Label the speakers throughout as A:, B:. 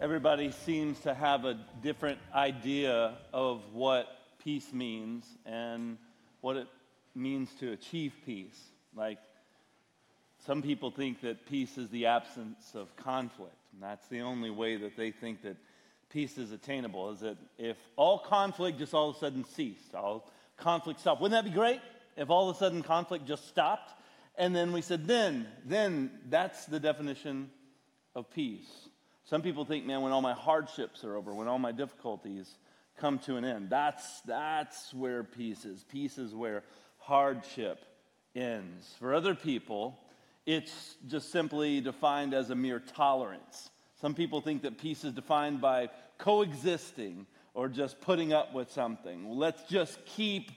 A: everybody seems to have a different idea of what peace means and what it means to achieve peace. Like, some people think that peace is the absence of conflict, and that's the only way that they think that peace is attainable, is that if all conflict just all of a sudden ceased, all conflict stopped. Wouldn't that be great if all of a sudden conflict just stopped? And then we said, then, then that's the definition of peace. Some people think, man, when all my hardships are over, when all my difficulties come to an end, that's, that's where peace is. Peace is where hardship ends. For other people, it's just simply defined as a mere tolerance. Some people think that peace is defined by coexisting or just putting up with something. Let's just keep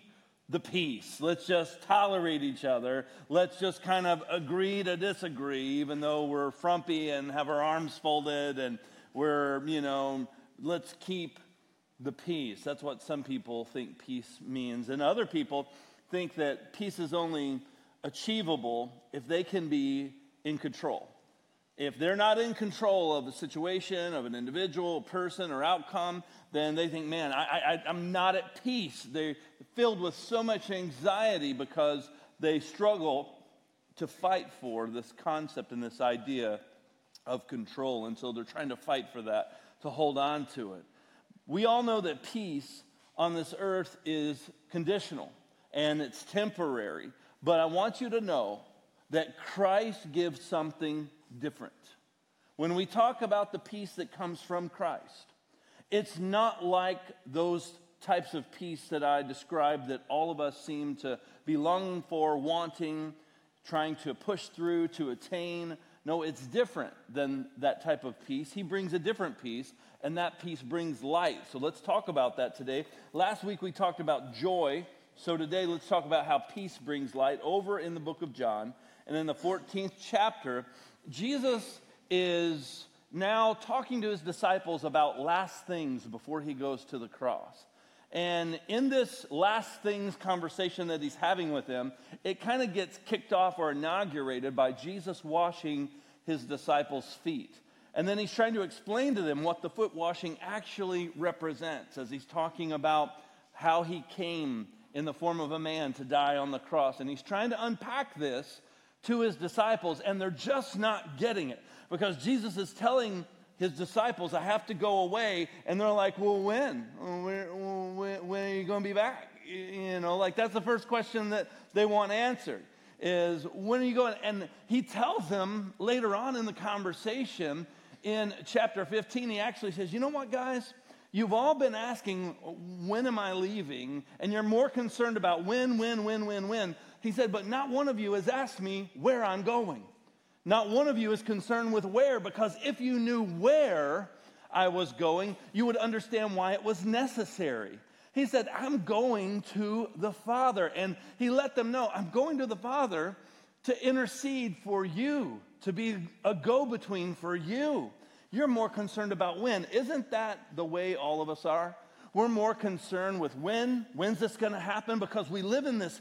A: the peace. Let's just tolerate each other. Let's just kind of agree to disagree, even though we're frumpy and have our arms folded and we're, you know, let's keep the peace. That's what some people think peace means. And other people think that peace is only achievable if they can be in control. If they're not in control of a situation, of an individual, person, or outcome, then they think, man, I, I, I'm not at peace. They're filled with so much anxiety because they struggle to fight for this concept and this idea of control. And so they're trying to fight for that, to hold on to it. We all know that peace on this earth is conditional and it's temporary. But I want you to know that Christ gives something different. When we talk about the peace that comes from Christ, it's not like those types of peace that I described that all of us seem to be longing for, wanting, trying to push through, to attain. No, it's different than that type of peace. He brings a different peace, and that peace brings light. So let's talk about that today. Last week we talked about joy. So today let's talk about how peace brings light over in the book of John. And in the 14th chapter, Jesus is now talking to his disciples about last things before he goes to the cross. And in this last things conversation that he's having with them, it kind of gets kicked off or inaugurated by Jesus washing his disciples' feet. And then he's trying to explain to them what the foot washing actually represents as he's talking about how he came in the form of a man to die on the cross. And he's trying to unpack this to his disciples, and they're just not getting it because Jesus is telling his disciples, I have to go away. And they're like, Well, when? When, when are you going to be back? You know, like that's the first question that they want answered is when are you going? And he tells them later on in the conversation in chapter 15, he actually says, You know what, guys? You've all been asking, When am I leaving? And you're more concerned about when, when, when, when, when. He said, But not one of you has asked me where I'm going. Not one of you is concerned with where, because if you knew where I was going, you would understand why it was necessary. He said, I'm going to the Father. And he let them know, I'm going to the Father to intercede for you, to be a go between for you. You're more concerned about when. Isn't that the way all of us are? We're more concerned with when. When's this going to happen? Because we live in this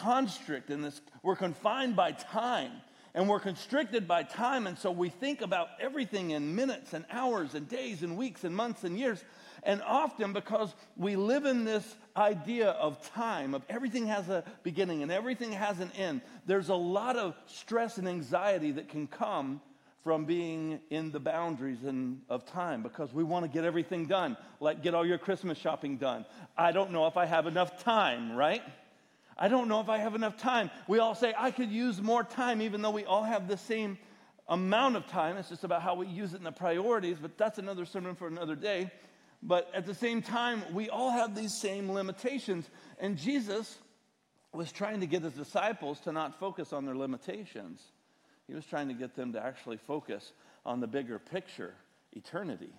A: constrict in this, we're confined by time and we're constricted by time. And so we think about everything in minutes and hours and days and weeks and months and years. And often because we live in this idea of time, of everything has a beginning and everything has an end, there's a lot of stress and anxiety that can come from being in the boundaries of time because we want to get everything done, like get all your Christmas shopping done. I don't know if I have enough time, right? I don't know if I have enough time. We all say, I could use more time, even though we all have the same amount of time. It's just about how we use it in the priorities, but that's another sermon for another day. But at the same time, we all have these same limitations. And Jesus was trying to get his disciples to not focus on their limitations. He was trying to get them to actually focus on the bigger picture, eternity.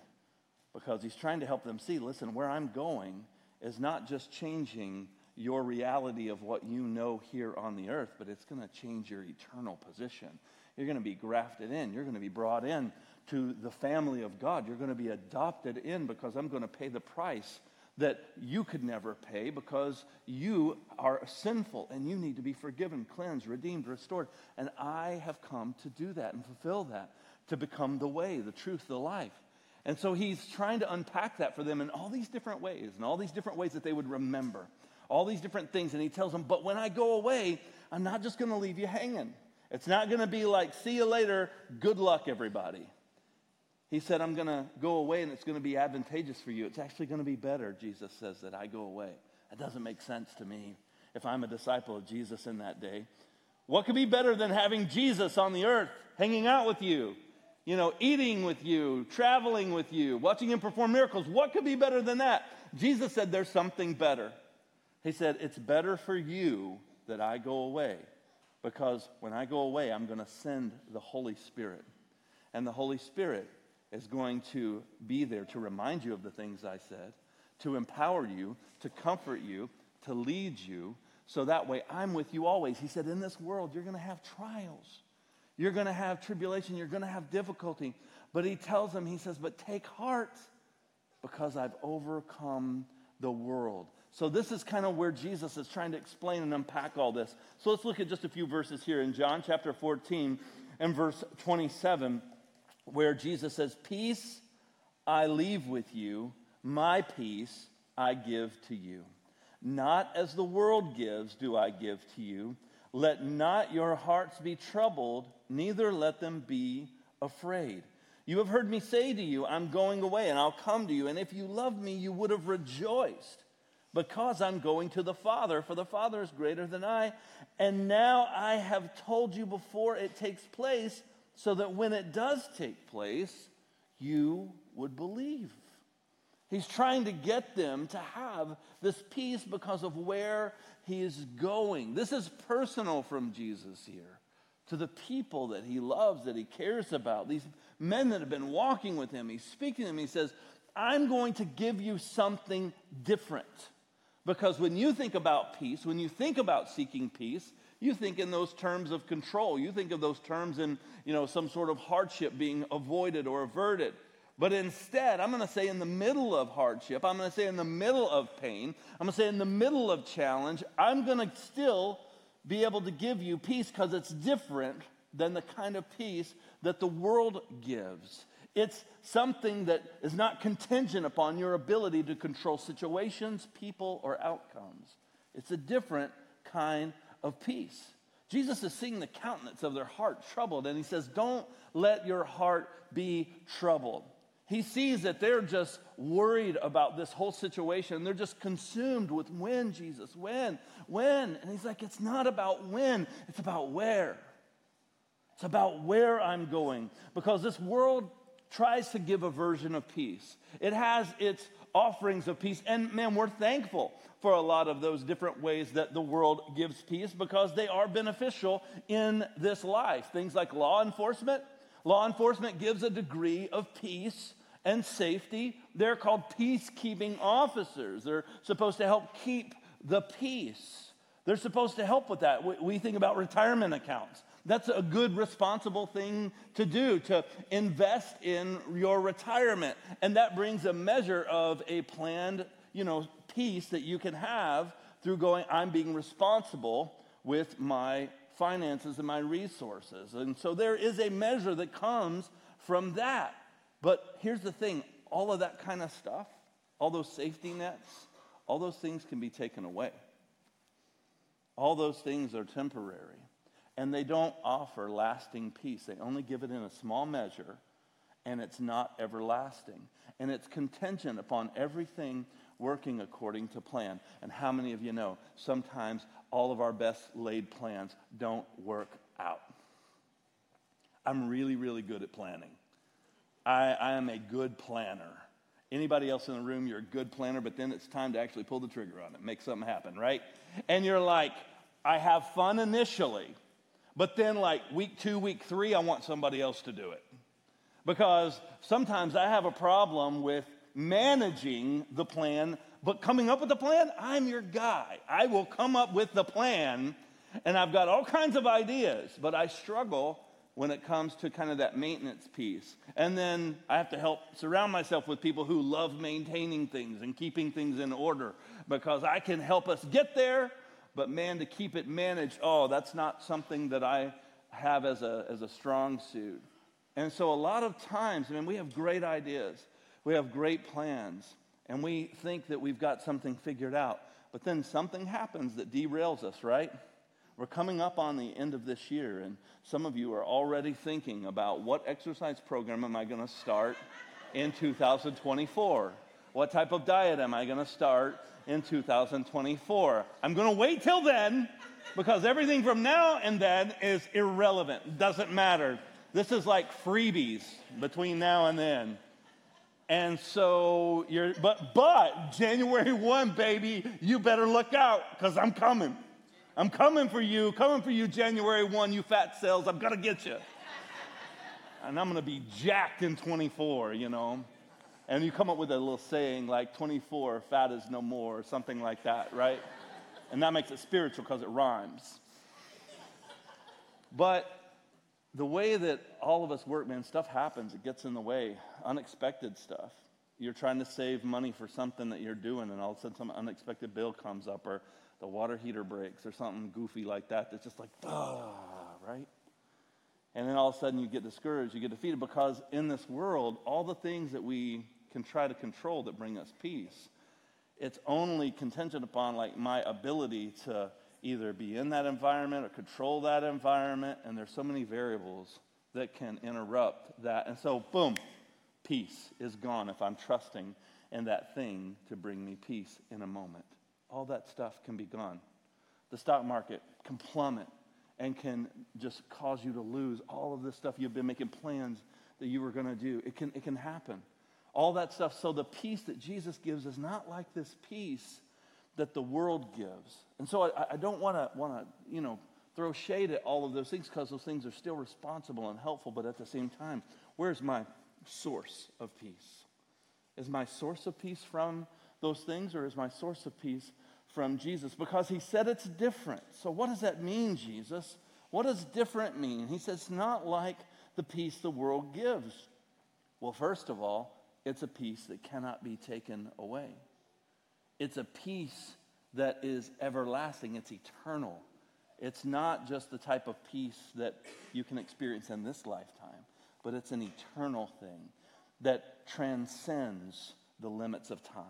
A: Because he's trying to help them see listen, where I'm going is not just changing your reality of what you know here on the earth, but it's going to change your eternal position. You're going to be grafted in. You're going to be brought in to the family of God. You're going to be adopted in because I'm going to pay the price that you could never pay because you are sinful and you need to be forgiven, cleansed, redeemed, restored. And I have come to do that and fulfill that, to become the way, the truth, the life. And so he's trying to unpack that for them in all these different ways, and all these different ways that they would remember, all these different things. And he tells them, But when I go away, I'm not just going to leave you hanging. It's not going to be like, See you later, good luck, everybody. He said, I'm going to go away and it's going to be advantageous for you. It's actually going to be better, Jesus says, that I go away. That doesn't make sense to me if I'm a disciple of Jesus in that day. What could be better than having Jesus on the earth, hanging out with you, you know, eating with you, traveling with you, watching him perform miracles? What could be better than that? Jesus said, There's something better. He said, It's better for you that I go away because when I go away, I'm going to send the Holy Spirit. And the Holy Spirit is going to be there to remind you of the things I said, to empower you, to comfort you, to lead you, so that way I'm with you always. He said, In this world, you're going to have trials. You're going to have tribulation. You're going to have difficulty. But he tells them, He says, But take heart because I've overcome the world. So, this is kind of where Jesus is trying to explain and unpack all this. So, let's look at just a few verses here in John chapter 14 and verse 27, where Jesus says, Peace I leave with you, my peace I give to you. Not as the world gives, do I give to you. Let not your hearts be troubled, neither let them be afraid. You have heard me say to you, I'm going away and I'll come to you. And if you loved me, you would have rejoiced because I'm going to the Father, for the Father is greater than I. And now I have told you before it takes place, so that when it does take place, you would believe. He's trying to get them to have this peace because of where he is going. This is personal from Jesus here to the people that he loves, that he cares about, these men that have been walking with him. He's speaking to them. He says, I'm going to give you something different. Because when you think about peace, when you think about seeking peace, you think in those terms of control. You think of those terms in, you know, some sort of hardship being avoided or averted. But instead, I'm going to say in the middle of hardship, I'm going to say in the middle of pain, I'm going to say in the middle of challenge, I'm going to still be able to give you peace because it's different than the kind of peace that the world gives. It's something that is not contingent upon your ability to control situations, people, or outcomes. It's a different kind of peace. Jesus is seeing the countenance of their heart troubled, and he says, Don't let your heart be troubled. He sees that they're just worried about this whole situation. They're just consumed with when, Jesus, when, when. And he's like, it's not about when, it's about where. It's about where I'm going. Because this world tries to give a version of peace, it has its offerings of peace. And man, we're thankful for a lot of those different ways that the world gives peace because they are beneficial in this life. Things like law enforcement. Law enforcement gives a degree of peace and safety. They're called peacekeeping officers. They're supposed to help keep the peace. They're supposed to help with that. We think about retirement accounts. That's a good, responsible thing to do, to invest in your retirement. And that brings a measure of a planned, you know, peace that you can have through going, I'm being responsible with my finances and my resources. And so there is a measure that comes from that. But here's the thing all of that kind of stuff, all those safety nets, all those things can be taken away. All those things are temporary. And they don't offer lasting peace. They only give it in a small measure, and it's not everlasting. And it's contingent upon everything working according to plan. And how many of you know sometimes all of our best laid plans don't work out? I'm really, really good at planning. I, I am a good planner. Anybody else in the room, you're a good planner, but then it's time to actually pull the trigger on it, make something happen, right? And you're like, I have fun initially, but then like week two, week three, I want somebody else to do it. Because sometimes I have a problem with managing the plan, but coming up with the plan, I'm your guy. I will come up with the plan, and I've got all kinds of ideas, but I struggle when it comes to kind of that maintenance piece. And then I have to help surround myself with people who love maintaining things and keeping things in order because I can help us get there, but man, to keep it managed, oh, that's not something that I have as a, as a strong suit. And so a lot of times, I mean, we have great ideas. We have great plans, and we think that we've got something figured out. But then something happens that derails us, right? We're coming up on the end of this year, and some of you are already thinking about what exercise program am I going to start in 2024? What type of diet am I going to start in 2024? I'm going to wait till then because everything from now and then is irrelevant, doesn't matter. This is like freebies between now and then. And so you're, but, but January 1, baby, you better look out because I'm coming. I'm coming for you, coming for you January 1, you fat cells. I'm going to get you. And I'm going to be jacked in 24, you know. And you come up with a little saying like 24, fat is no more, or something like that, right? And that makes it spiritual because it rhymes. But the way that all of us work, man, stuff happens. It gets in the way, unexpected stuff. You're trying to save money for something that you're doing, and all of a sudden some unexpected bill comes up, or the water heater breaks, or something goofy like that that's just like, ah, right? And then all of a sudden you get discouraged, you get defeated because in this world, all the things that we can try to control that bring us peace, it's only contingent upon like my ability to either be in that environment or control that environment. And there's so many variables that can interrupt that. And so, boom, peace is gone if I'm trusting in that thing to bring me peace in a moment. All that stuff can be gone. The stock market can plummet and can just cause you to lose all of this stuff you've been making plans that you were going to do. It can, it can happen. All that stuff. So the peace that Jesus gives is not like this peace that the world gives. And so I, I don't want to want to you know throw shade at all of those things because those things are still responsible and helpful. But at the same time, where's my source of peace? Is my source of peace from those things, or is my source of peace from Jesus because he said it's different. So, what does that mean, Jesus? What does different mean? He says it's not like the peace the world gives. Well, first of all, it's a peace that cannot be taken away. It's a peace that is everlasting, it's eternal. It's not just the type of peace that you can experience in this lifetime, but it's an eternal thing that transcends the limits of time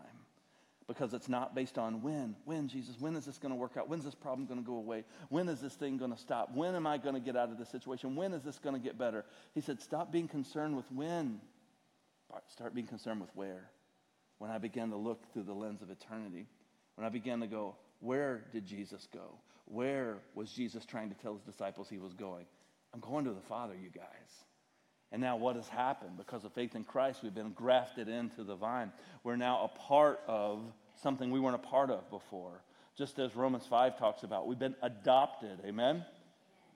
A: because it's not based on when. When, Jesus, when is this going to work out? When's this problem going to go away? When is this thing going to stop? When am I going to get out of this situation? When is this going to get better? He said, Stop being concerned with when. Start being concerned with where. When I began to look through the lens of eternity, when I began to go, Where did Jesus go? Where was Jesus trying to tell his disciples he was going? I'm going to the Father, you guys. And now, what has happened? Because of faith in Christ, we've been grafted into the vine. We're now a part of something we weren't a part of before. Just as Romans 5 talks about, we've been adopted. Amen?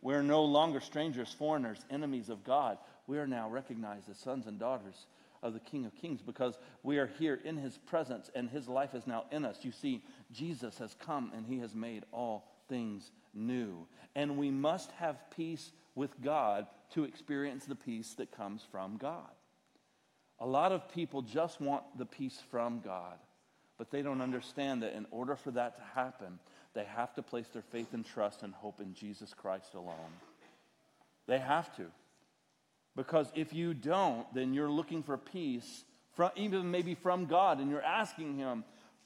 A: We're no longer strangers, foreigners, enemies of God. We are now recognized as sons and daughters of the King of Kings because we are here in his presence and his life is now in us. You see, Jesus has come and he has made all things new. And we must have peace with God to experience the peace that comes from God. A lot of people just want the peace from God, but they don't understand that in order for that to happen, they have to place their faith and trust and hope in Jesus Christ alone. They have to. Because if you don't, then you're looking for peace, from, even maybe from God, and you're asking Him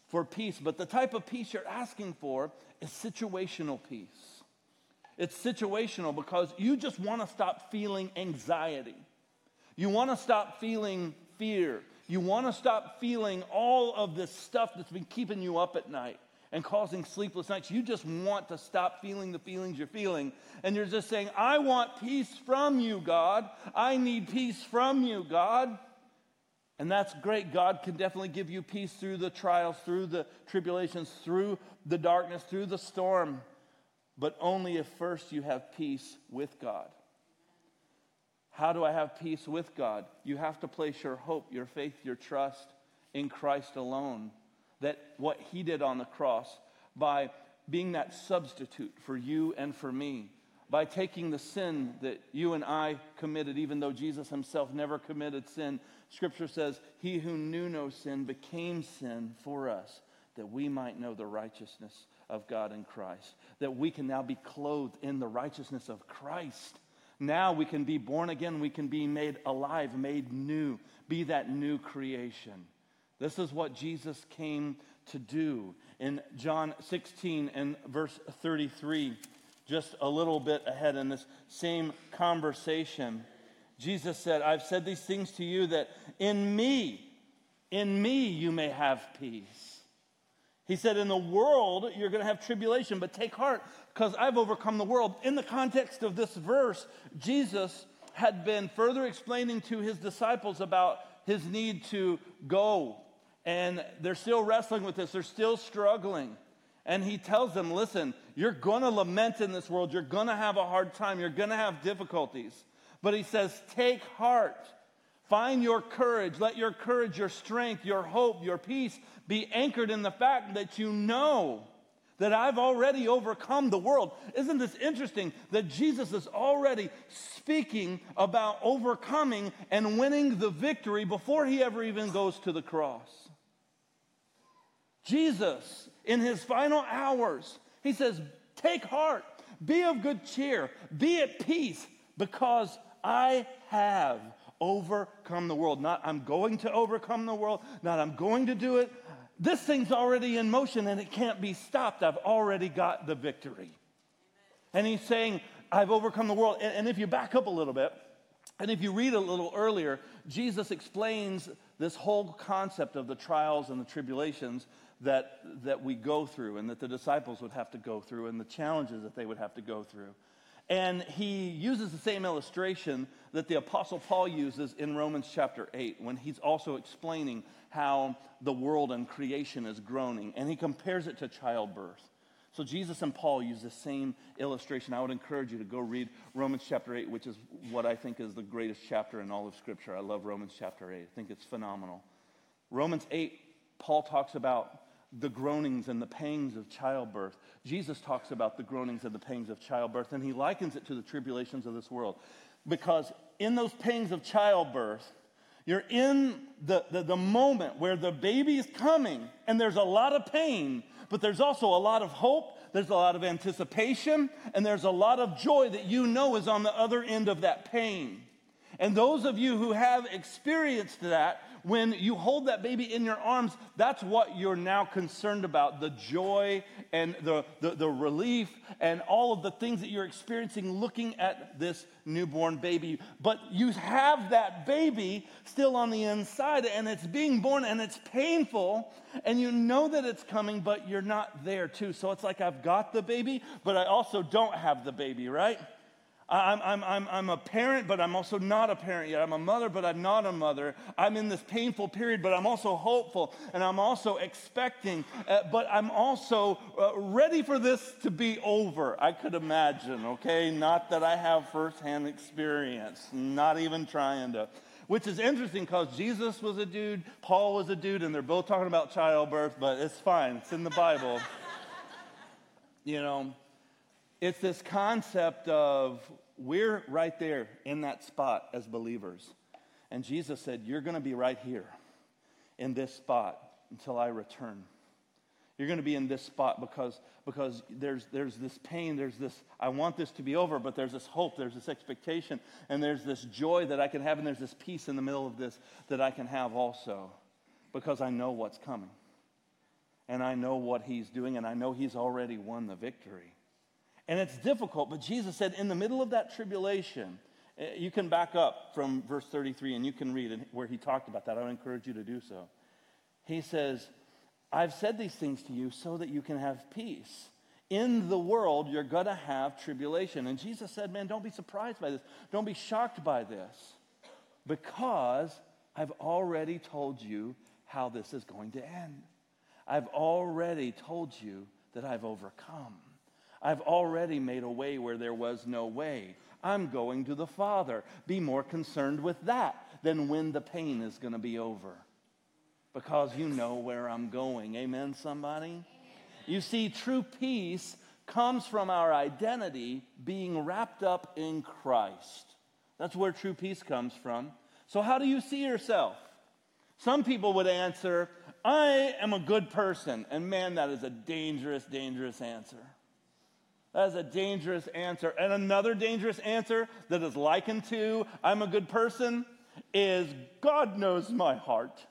A: for peace. But the type of peace you're asking for is situational peace. It's situational because you just want to stop feeling anxiety. You want to stop feeling fear. You want to stop feeling all of this stuff that's been keeping you up at night and causing sleepless nights. You just want to stop feeling the feelings you're feeling. And you're just saying, I want peace from you, God. I need peace from you, God. And that's great. God can definitely give you peace through the trials, through the tribulations, through the darkness, through the storm but only if first you have peace with God. How do I have peace with God? You have to place your hope, your faith, your trust in Christ alone. That what He did on the cross by being that substitute for you and for me, by taking the sin that you and I committed, even though Jesus Himself never committed sin. Scripture says, He who knew no sin became sin for us, that we might know the righteousness of God in Christ. That we can now be clothed in the righteousness of Christ. Now we can be born again. We can be made alive, made new, be that new creation. This is what Jesus came to do. In John 16 and verse 33, just a little bit ahead in this same conversation, Jesus said, I've said these things to you that in me, in me you may have peace. He said, In the world, you're going to have tribulation, but take heart because I've overcome the world. In the context of this verse, Jesus had been further explaining to his disciples about his need to go. And they're still wrestling with this, they're still struggling. And he tells them, Listen, you're going to lament in this world, you're going to have a hard time, you're going to have difficulties. But he says, Take heart. Find your courage. Let your courage, your strength, your hope, your peace be anchored in the fact that you know that I've already overcome the world. Isn't this interesting that Jesus is already speaking about overcoming and winning the victory before he ever even goes to the cross? Jesus, in his final hours, he says, Take heart, be of good cheer, be at peace, because I have overcome the world. Not I'm going to overcome the world, not I'm going to do it. This thing's already in motion and it can't be stopped. I've already got the victory. And he's saying, I've overcome the world. And, if you back up a little bit, and if you read a little earlier, Jesus explains this whole concept of the trials and the tribulations that, that we go through and that the disciples would have to go through and the challenges that they would have to go through. And he uses the same illustration that the Apostle Paul uses in Romans chapter 8 when he's also explaining how the world and creation is groaning. And he compares it to childbirth. So Jesus and Paul use the same illustration. I would encourage you to go read Romans chapter 8, which is what I think is the greatest chapter in all of Scripture. I love Romans chapter 8, I think it's phenomenal. Romans 8, Paul talks about the groanings and the pangs of childbirth. Jesus talks about the groanings and the pangs of childbirth, and he likens it to the tribulations of this world. Because in those pangs of childbirth, you're in the, the, the, moment where the baby is coming, and there's a lot of pain, but there's also a lot of hope, there's a lot of anticipation, and there's a lot of joy that you know is on the other end of that pain. And those of you who have experienced that when you hold that baby in your arms, that's what you're now concerned about the joy and the, the, the, relief and all of the things that you're experiencing looking at this newborn baby. But you have that baby still on the inside and it's being born and it's painful and you know that it's coming, but you're not there too. So it's like I've got the baby, but I also don't have the baby, right? I'm, I'm, I'm, I'm a parent, but I'm also not a parent yet. I'm a mother, but I'm not a mother. I'm in this painful period, but I'm also hopeful and I'm also expecting, uh, but I'm also uh, ready for this to be over. I could imagine, okay? Not that I have firsthand experience, not even trying to. Which is interesting because Jesus was a dude, Paul was a dude, and they're both talking about childbirth, but it's fine. It's in the Bible. you know, it's this concept of we're right there in that spot as believers. And Jesus said, You're going to be right here in this spot until I return. You're going to be in this spot because, because there's, there's this pain, there's this, I want this to be over, but there's this hope, there's this expectation, and there's this joy that I can have, and there's this peace in the middle of this that I can have also because I know what's coming. And I know what he's doing, and I know he's already won the victory. And it's difficult, but Jesus said, in the middle of that tribulation, eh, you can back up from verse 33 and you can read where he talked about that. I would encourage you to do so. He says, I've said these things to you so that you can have peace. In the world, you're going to have tribulation. And Jesus said, Man, don't be surprised by this. Don't be shocked by this. Because I've already told you how this is going to end. I've already told you that I've overcome. I've already made a way where there was no way. I'm going to the Father. Be more concerned with that than when the pain is going to be over. Because you know where I'm going. Amen, somebody? Amen. You see, true peace comes from our identity being wrapped up in Christ. That's where true peace comes from. So, how do you see yourself? Some people would answer, I am a good person. And man, that is a dangerous, dangerous answer. That is a dangerous answer. And another dangerous answer that is likened to I'm a good person is God knows my heart.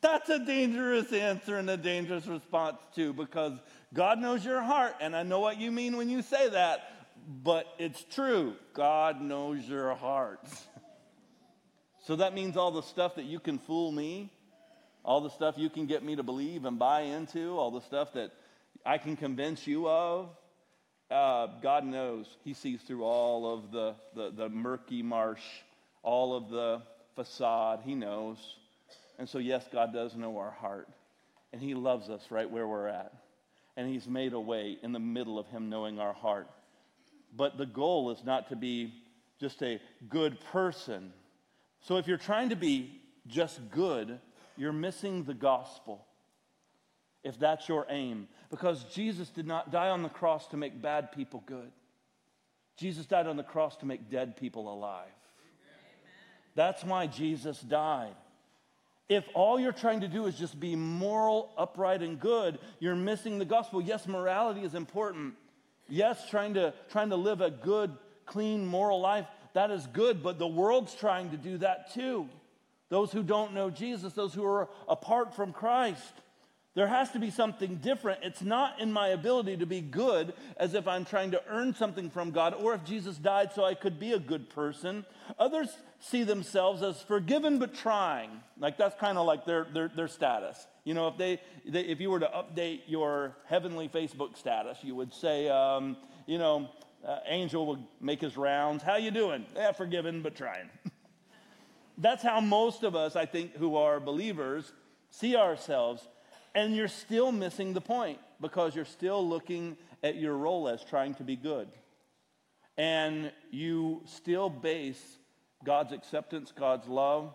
A: That's a dangerous answer and a dangerous response too, because God knows your heart, and I know what you mean when you say that, but it's true. God knows your heart. so that means all the stuff that you can fool me, all the stuff you can get me to believe and buy into, all the stuff that I can convince you of, uh, God knows. He sees through all of the, the, the murky marsh, all of the facade. He knows. And so, yes, God does know our heart. And He loves us right where we're at. And He's made a way in the middle of Him knowing our heart. But the goal is not to be just a good person. So, if you're trying to be just good, you're missing the gospel if that's your aim. Because Jesus did not die on the cross to make bad people good, Jesus died on the cross to make dead people alive. That's why Jesus died. If all you're trying to do is just be moral, upright, and good, you're missing the gospel. Yes, morality is important. Yes, trying to, trying to live a good, clean, moral life, that is good, but the world's trying to do that too. Those who don't know Jesus, those who are apart from Christ. There has to be something different. It's not in my ability to be good as if I'm trying to earn something from God or if Jesus died so I could be a good person. Others see themselves as forgiven but trying. Like that's kind of like their, their, their status. You know, if, they, they, if you were to update your heavenly Facebook status, you would say, um, you know, uh, Angel would make his rounds. How you doing? Yeah, forgiven but trying. that's how most of us, I think, who are believers see ourselves and you're still missing the point because you're still looking at your role as trying to be good. And you still base God's acceptance, God's love,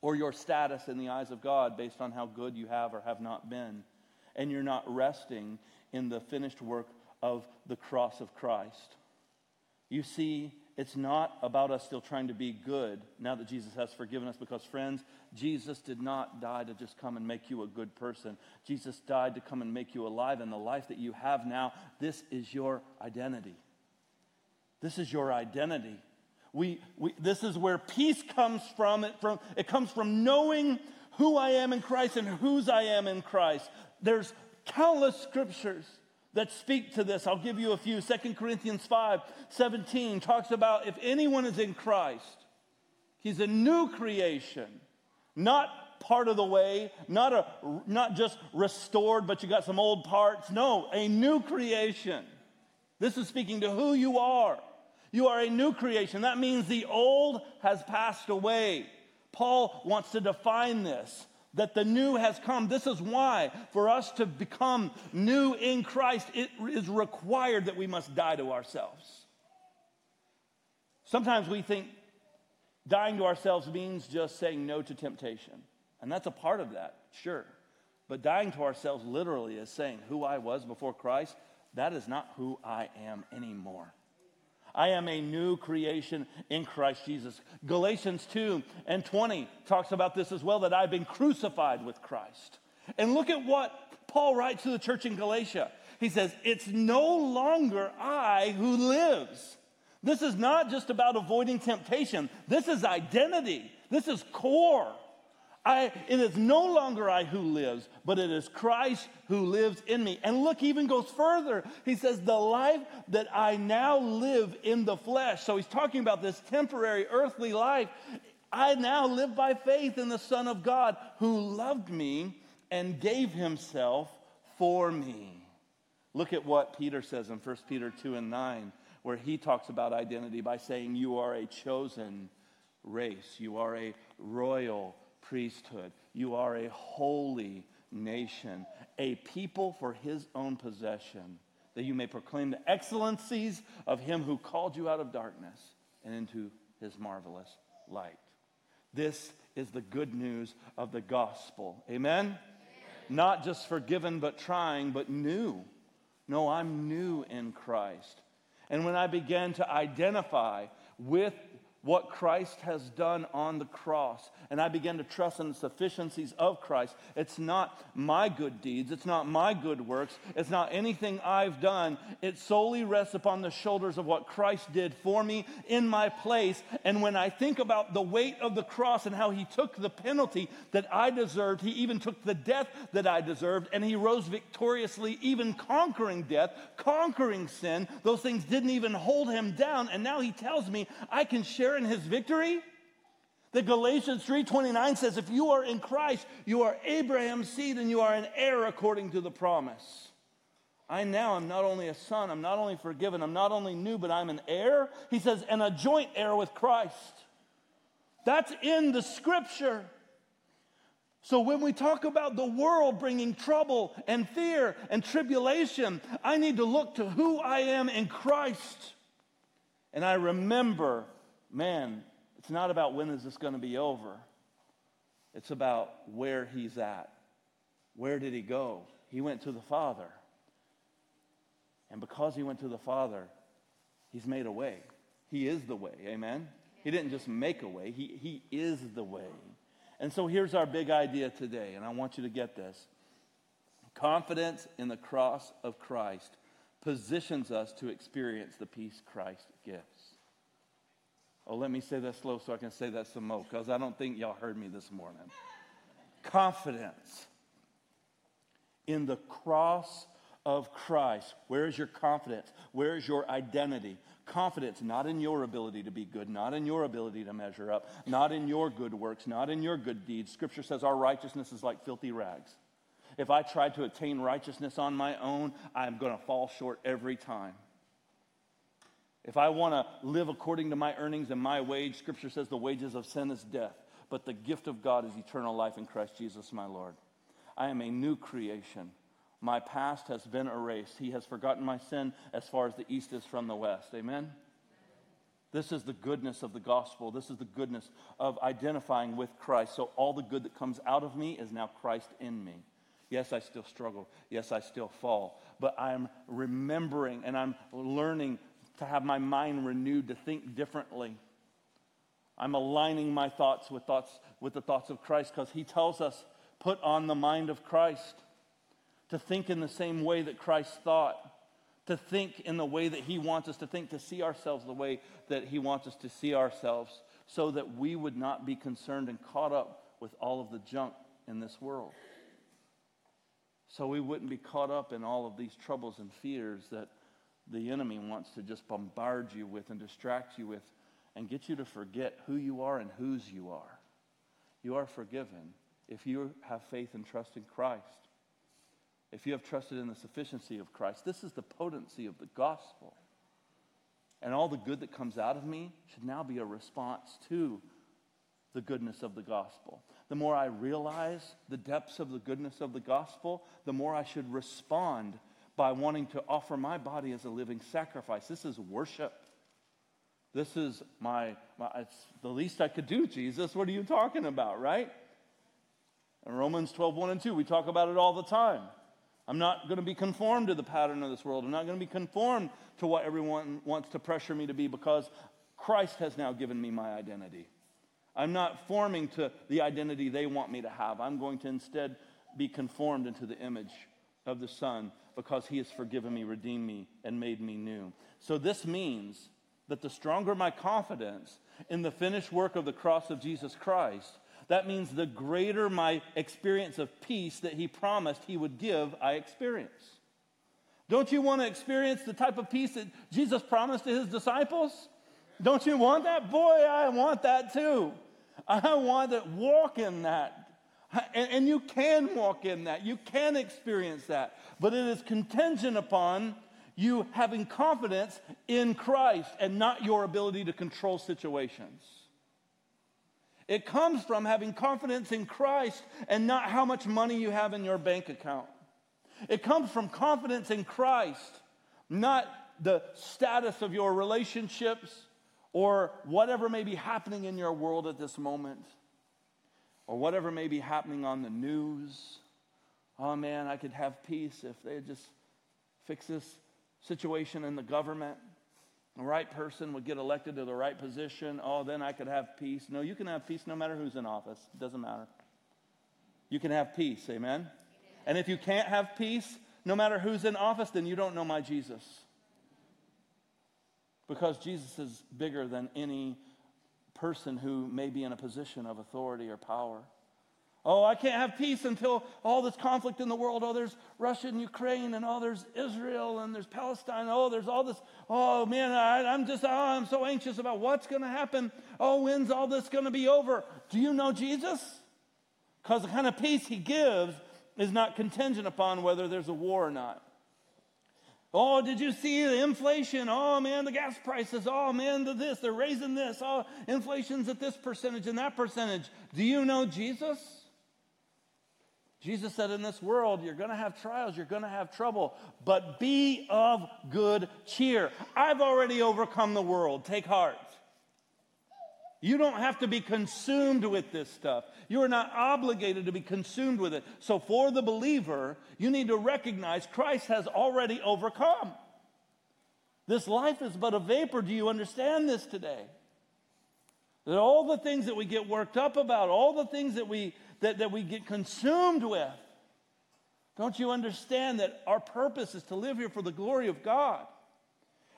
A: or your status in the eyes of God based on how good you have or have not been. And you're not resting in the finished work of the cross of Christ. You see, it's not about us still trying to be good now that Jesus has forgiven us because, friends, Jesus did not die to just come and make you a good person. Jesus died to come and make you alive. And the life that you have now, this is your identity. This is your identity. We, we, this is where peace comes from. It, from. it comes from knowing who I am in Christ and whose I am in Christ. There's countless scriptures that speak to this. I'll give you a few. 2 Corinthians 5 17 talks about if anyone is in Christ, he's a new creation, not part of the way, not, a, not just restored, but you got some old parts. No, a new creation. This is speaking to who you are. You are a new creation. That means the old has passed away. Paul wants to define this that the new has come. This is why, for us to become new in Christ, it is required that we must die to ourselves. Sometimes we think dying to ourselves means just saying no to temptation. And that's a part of that, sure. But dying to ourselves literally is saying who I was before Christ, that is not who I am anymore. I am a new creation in Christ Jesus. Galatians 2 and 20 talks about this as well that I've been crucified with Christ. And look at what Paul writes to the church in Galatia. He says, It's no longer I who lives. This is not just about avoiding temptation, this is identity, this is core. I, it is no longer I who lives, but it is Christ who lives in me. And look, even goes further. He says, The life that I now live in the flesh. So he's talking about this temporary earthly life. I now live by faith in the Son of God who loved me and gave himself for me. Look at what Peter says in 1 Peter 2 and 9, where he talks about identity by saying, You are a chosen race, you are a royal priesthood. You are a holy nation, a people for his own possession, that you may proclaim the excellencies of him who called you out of darkness and into his marvelous light. This is the good news of the gospel. Amen? Amen? Not just forgiven, but trying, but new. No, I'm new in Christ. And when I began to identify with what Christ has done on the cross, and I begin to trust in the sufficiencies of Christ, it's not my good deeds, it's not my good works, it's not anything I've done. It solely rests upon the shoulders of what Christ did for me in my place. And when I think about the weight of the cross and how he took the penalty that I deserved, he even took the death that I deserved, and he rose victoriously, even conquering death, conquering sin. Those things didn't even hold him down. And now he tells me I can share share in his victory? The Galatians 3:29 says if you are in Christ, you are Abraham's seed and you are an heir according to the promise. I now am not only a son, I'm not only forgiven, I'm not only new, but I'm an heir. He says, and a joint heir with Christ. That's in the scripture. So when we talk about the world bringing trouble and fear and tribulation, I need to look to who I am in Christ. And I remember man, it's not about when is this going to be over. It's about where he's at. Where did he go? He went to the Father. And because he went to the Father, he's made a way. He is the way. Amen? He didn't just make a way, he, he is the way. And so here's our big idea today, and I want you to get this. Confidence in the cross of Christ positions us to experience the peace Christ gives. Oh, let me say that slow so I can say that some more, because I don't think y'all heard me this morning. Confidence in the cross of Christ. Where is your confidence? Where is your identity? Confidence not in your ability to be good, not in your ability to measure up, not in your good works, not in your good deeds. Scripture says our righteousness is like filthy rags. If I try to attain righteousness on my own, I'm going to fall short every time. If I want to live according to my earnings and my wage, Scripture says the wages of sin is death, but the gift of God is eternal life in Christ Jesus my Lord. I am a new creation. My past has been erased. He has forgotten my sin as far as the east is from the west. Amen? This is the goodness of the gospel. This is the goodness of identifying with Christ. So all the good that comes out of me is now Christ in me. Yes, I still struggle. Yes, I still fall. But I'm remembering and I'm learning to have my mind renewed to think differently. I'm aligning my thoughts with thoughts with the thoughts of Christ because he tells us put on the mind of Christ to think in the same way that Christ thought, to think in the way that he wants us to think, to see ourselves the way that he wants us to see ourselves so that we would not be concerned and caught up with all of the junk in this world. So we wouldn't be caught up in all of these troubles and fears that the enemy wants to just bombard you with and distract you with and get you to forget who you are and whose you are. You are forgiven if you have faith and trust in Christ. If you have trusted in the sufficiency of Christ, this is the potency of the gospel. And all the good that comes out of me should now be a response to the goodness of the gospel. The more I realize the depths of the goodness of the gospel, the more I should respond by wanting to offer my body as a living sacrifice. This is worship. This is my, my it's the least I could do, Jesus. What are you talking about, right? In Romans 12, 1 and 2, we talk about it all the time. I'm not going to be conformed to the pattern of this world. I'm not going to be conformed to what everyone wants to pressure me to be because Christ has now given me my identity. I'm not forming to the identity they want me to have. I'm going to instead be conformed into the image of the Son because he has forgiven me, redeemed me, and made me new. So this means that the stronger my confidence in the finished work of the cross of Jesus Christ, that means the greater my experience of peace that he promised he would give, I experience. Don't you want to experience the type of peace that Jesus promised to his disciples? Don't you want that? Boy, I want that too. I want to walk in that. And, and you can walk in that. You can experience that. But it is contingent upon you having confidence in Christ and not your ability to control situations. It comes from having confidence in Christ and not how much money you have in your bank account. It comes from confidence in Christ, not the status of your relationships or whatever may be happening in your world at this moment or whatever may be happening on the news. Oh man, I could have peace if they just fix this situation in the government. the right person would get elected to the right position. Oh, then I could have peace. No, you can have peace no matter who's in office. It doesn't matter. You can have peace. Amen? And if you can't have peace, no matter who's in office, then you don't know my Jesus. Because Jesus is bigger than any person who may be in a position of authority or power. Oh, I can't have peace until all this conflict in the world. Oh, there's Russia and Ukraine, and oh, there's Israel, and there's Palestine. Oh, there's all this. Oh, man, I, am just, oh, I'm so anxious about what's going to happen. Oh, when's all this going to be over? Do you know Jesus? Because the kind of peace he gives is not contingent upon whether there's a war or not. Oh, did you see the inflation? Oh, man, the gas prices. Oh, man, the this. They're raising this. Oh, inflation's at this percentage and that percentage. Do you know Jesus? Jesus said, In this world, you're going to have trials, you're going to have trouble, but be of good cheer. I've already overcome the world. Take heart. You don't have to be consumed with this stuff. You are not obligated to be consumed with it. So, for the believer, you need to recognize Christ has already overcome. This life is but a vapor. Do you understand this today? That all the things that we get worked up about, all the things that we, that, that we get consumed with, don't you understand that our purpose is to live here for the glory of God?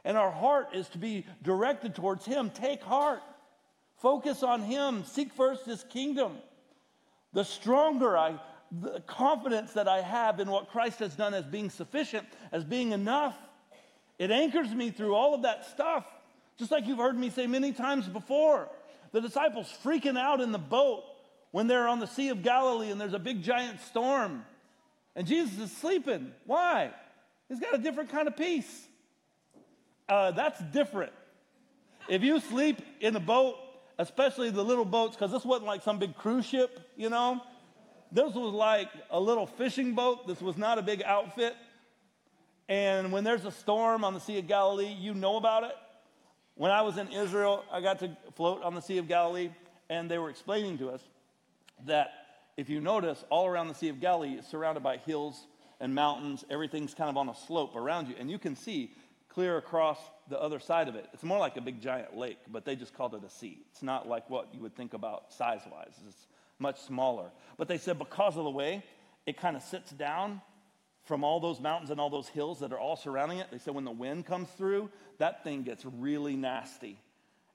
A: And our heart is to be directed towards Him. Take heart. Focus on Him. Seek first His kingdom. The stronger I, the confidence that I have in what Christ has done as being sufficient, as being enough, it anchors me through all of that stuff. Just like you've heard me say many times before. The disciples freaking out in the boat when they're on the Sea of Galilee and there's a big giant storm. And Jesus is sleeping. Why? He's got a different kind of peace. Uh, that's different. If you sleep in a boat especially the little boats, because this wasn't like some big cruise ship, you know. This was like a little fishing boat. This was not a big outfit. And when there's a storm on the Sea of Galilee, you know about it. When I was in Israel, I got to float on the Sea of Galilee, and they were explaining to us that if you notice, all around the Sea of Galilee is surrounded by hills and mountains. Everything's kind of on a slope around you, and you can see clear across the other side of it. It's more like a big giant lake, but they just called it a sea. It's not like what you would think about size wise, it's much smaller. But they said because of the way it kind of sits down from all those mountains and all those hills that are all surrounding it, they said when the wind comes through, that thing gets really nasty.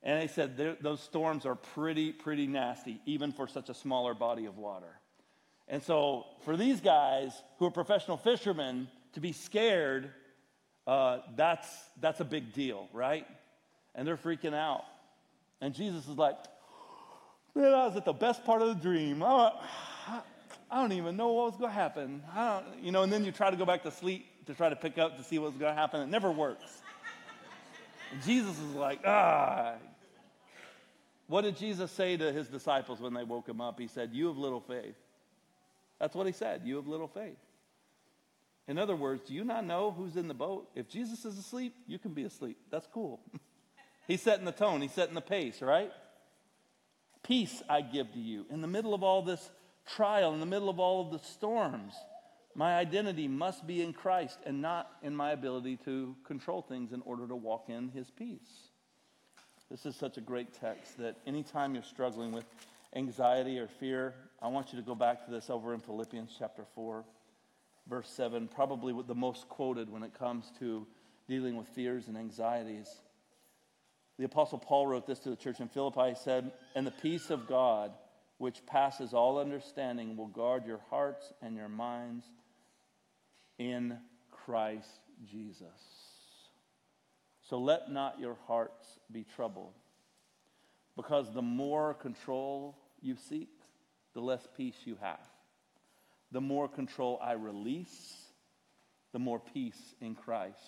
A: And they said those storms are pretty, pretty nasty, even for such a smaller body of water. And so, for these guys who are professional fishermen to be scared uh, that's, that's a big deal, right? And they're freaking out. And Jesus is like, man, I was at the best part of the dream. I, I don't even know what was going to happen. you know, and then you try to go back to sleep to try to pick up to see what's going to happen. It never works. And Jesus is like, ah. What did Jesus say to his disciples when they woke him up? He said, You have little faith. That's what he said. You have little faith. In other words, do you not know who's in the boat? If Jesus is asleep, you can be asleep. That's cool. He's setting the tone, he's setting the pace, right? Peace I give to you. In the middle of all this trial, in the middle of all of the storms, my identity must be in Christ and not in my ability to control things in order to walk in his peace. This is such a great text that anytime you're struggling with anxiety or fear, I want you to go back to this over in Philippians chapter 4 verse 7, probably the most quoted when it comes to dealing with fears and anxieties. The Apostle Paul wrote this to the church in Philippi. He said, And the peace of God, which passes all understanding, will guard your hearts and your minds in Christ Jesus. So let not your hearts be troubled, because the more control you seek, the less peace you have the more control I release, the more peace in Christ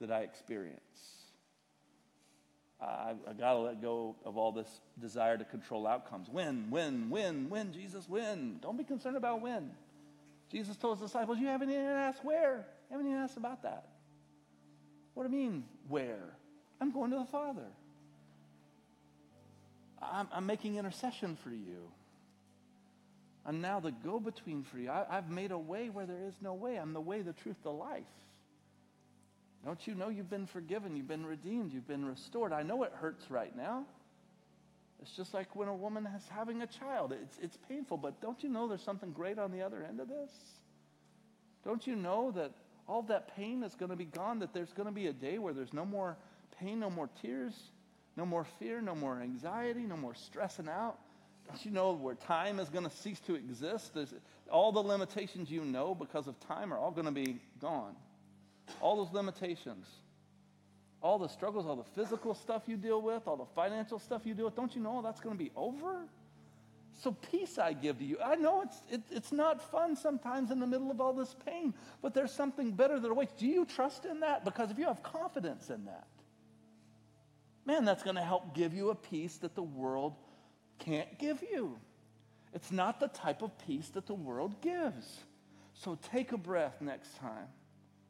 A: that I experience. I, I got to let go of all this desire to control outcomes. Win, win, win, win, Jesus, win. Don't be concerned about when. Jesus told his disciples, You haven't even asked where. You haven't even asked about that. What do you mean, where? I'm going to the Father. I'm, I'm making intercession for you. I'm now the go between for you. I, have made a way where there is no way. I'm the way, the truth, the life. Don't you know you've been forgiven? You've been redeemed. You've been restored. I know it hurts right now. It's just like when a woman is having a child. It's, it's painful, but don't you know there's something great on the other end of this? Don't you know that all that pain is going to be gone, that there's going to be a day where there's no more pain, no more tears, no more fear, no more anxiety, no more stressing out? Don't you know where time is going to cease to exist? There's, all the limitations you know because of time are all going to be gone. All those limitations all the struggles, all the physical stuff you deal with, all the financial stuff you deal with, don't you know that's going to be over? So peace I give to you. I know it's, it, it's not fun sometimes in the middle of all this pain, but there's something better that awaits. Do you trust in that? Because if you have confidence in that, man, that's going to help give you a peace that the world can't give you. It's not the type of peace that the world gives. So take a breath next time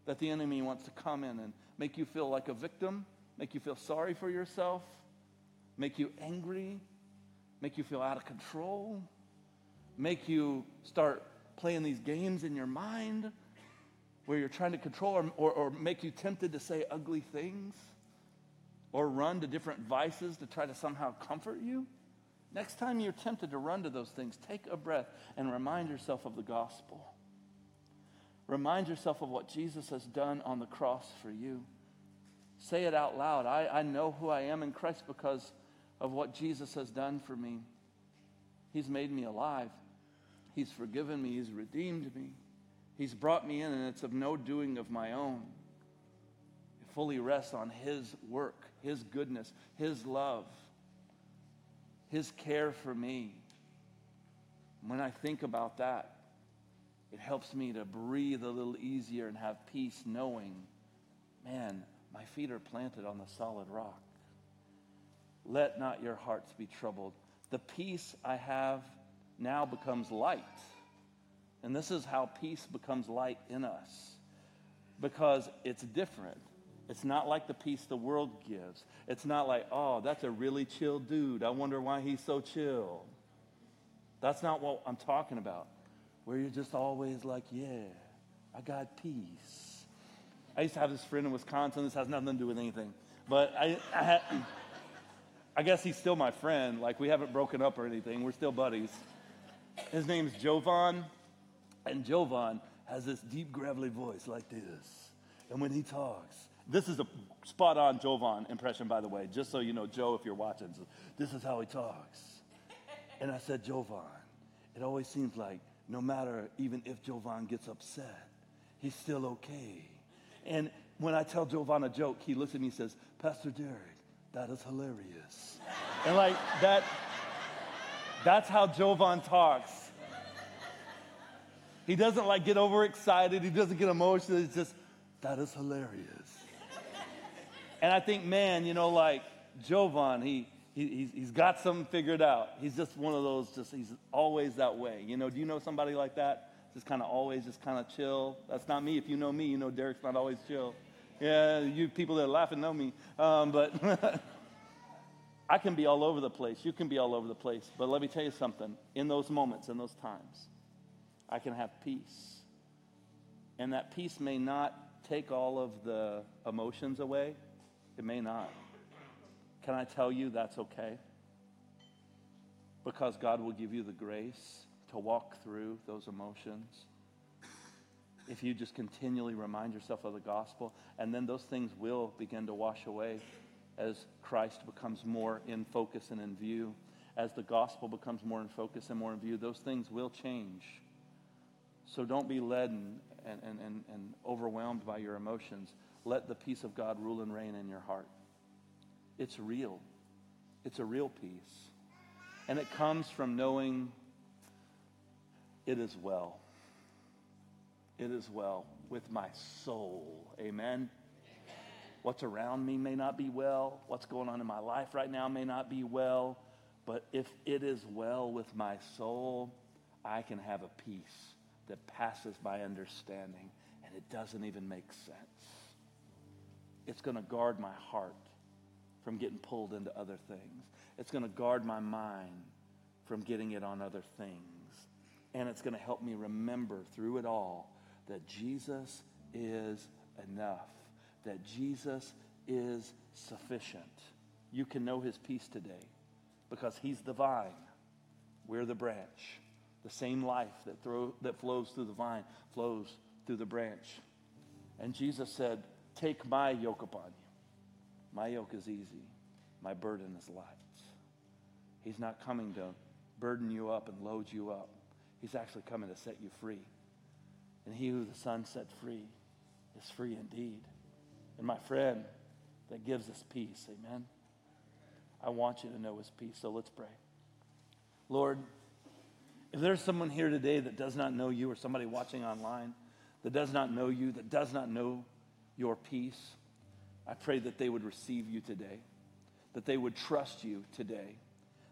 A: that the enemy wants to come in and make you feel like a victim, make you feel sorry for yourself, make you angry, make you feel out of control, make you start playing these games in your mind where you're trying to control or, or, or, make you tempted to say ugly things or run to different vices to try to somehow comfort you. Next time you're tempted to run to those things, take a breath and remind yourself of the gospel. Remind yourself of what Jesus has done on the cross for you. Say it out loud. I, I know who I am in Christ because of what Jesus has done for me. He's made me alive. He's forgiven me. He's redeemed me. He's brought me in, and it's of no doing of my own. It fully rests on His work, His goodness, His love, His care for me. When I think about that, it helps me to breathe a little easier and have peace knowing, man, my feet are planted on the solid rock. Let not your hearts be troubled. The peace I have now becomes light. And this is how peace becomes light in us because it's different. It's not like the peace the world gives. It's not like, oh, that's a really chill dude. I wonder why he's so chill. That's not what I'm talking about where you're just always like, yeah, I got peace. I used to have this friend in Wisconsin. This has nothing to do with anything. But I, I, had, I guess he's still my friend. Like, we haven't broken up or anything. We're still buddies. His name's Jovan. And Jovan has this deep, gravelly voice like this. And when he talks, this is a spot on Jovan impression, by the way, just so you know, Joe, if you're watching. This is how he talks. And I said, Jovan, it always seems like no matter even if Jovan gets upset, he's still okay. And when I tell Jovan a joke, he looks at me and says, Pastor Derik, that is hilarious. and like that, that's how Jovan talks. He doesn't like get overexcited. He doesn't get emotional. It's just, that is hilarious. And I think, man, you know, like Jovan, he, he, he's, he's got something figured out. He's just one of those, just he's always that way. You know, do you know somebody like that? Just kind of always just kind of chill. That's not me. If you know me, you know Derik's not always chill. Yeah, you people that are laughing know me. Um, but I can be all over the place. You can be all over the place. But let me tell you something. In those moments, in those times, I can have peace. And that peace may not take all of the emotions away. It may not. Can I tell you that's okay? Because God will give you the grace to walk through those emotions. If you just continually remind yourself of the gospel, and then those things will begin to wash away as Christ becomes more in focus and in view. As the gospel becomes more in focus and more in view, those things will change. So don't be led and, and, and, and overwhelmed by your emotions. Let the peace of God rule and reign in your heart. It's real. It's a real peace. And it comes from knowing it is well. It is well with my soul. Amen. What's around me may not be well. What's going on in my life right now may not be well. But if it is well with my soul, I can have a peace that passes my understanding and it doesn't even make sense. It's going to guard my heart from getting pulled into other things. It's going to guard my mind from getting it on other things. And it's going to help me remember through it all that Jesus is enough, that Jesus is sufficient. You can know his peace today because he's the vine. We're the branch. The same life that, throw, that flows through the vine flows through the branch. And Jesus said, Take my yoke upon you. My yoke is easy, my burden is light. He's not coming to burden you up and load you up. He's actually coming to set you free. And he who the Son set free is free indeed. And my friend that gives us peace, amen. I want you to know his peace. So let's pray. Lord, if there's someone here today that does not know you or somebody watching online that does not know you, that does not know your peace, I pray that they would receive you today, that they would trust you today,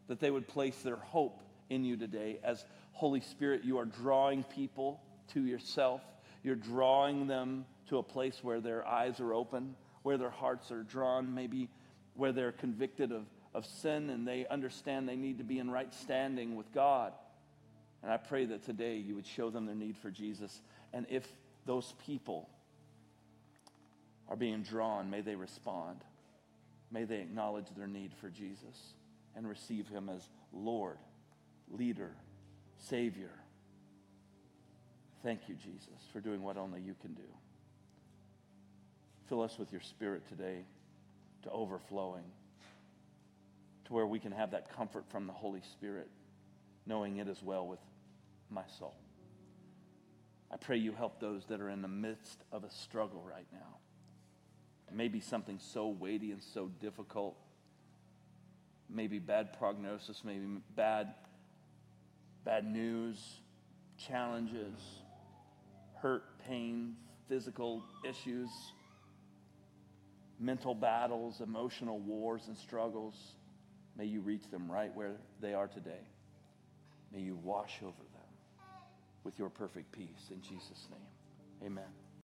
A: that they would place their hope in you today. As Holy Spirit, you are drawing people to yourself. You're drawing them to a place where their eyes are open, where their hearts are drawn, maybe where they're convicted of, of sin and they understand they need to be in right standing with God. And I pray that today you would show them their need for Jesus. And if those people are being drawn, may they respond. May they acknowledge their need for Jesus and receive him as Lord, leader, Savior. Thank you, Jesus, for doing what only you can do. Fill us with your spirit today to overflowing, to where we can have that comfort from the Holy Spirit, knowing it as well with my soul. I pray you help those that are in the midst of a struggle right now. Maybe something so weighty and so difficult. Maybe bad prognosis, maybe bad, bad news, challenges, hurt, pain, physical issues mental battles, emotional wars and struggles, may you reach them right where they are today. May you wash over them with your perfect peace. In Jesus' name, amen.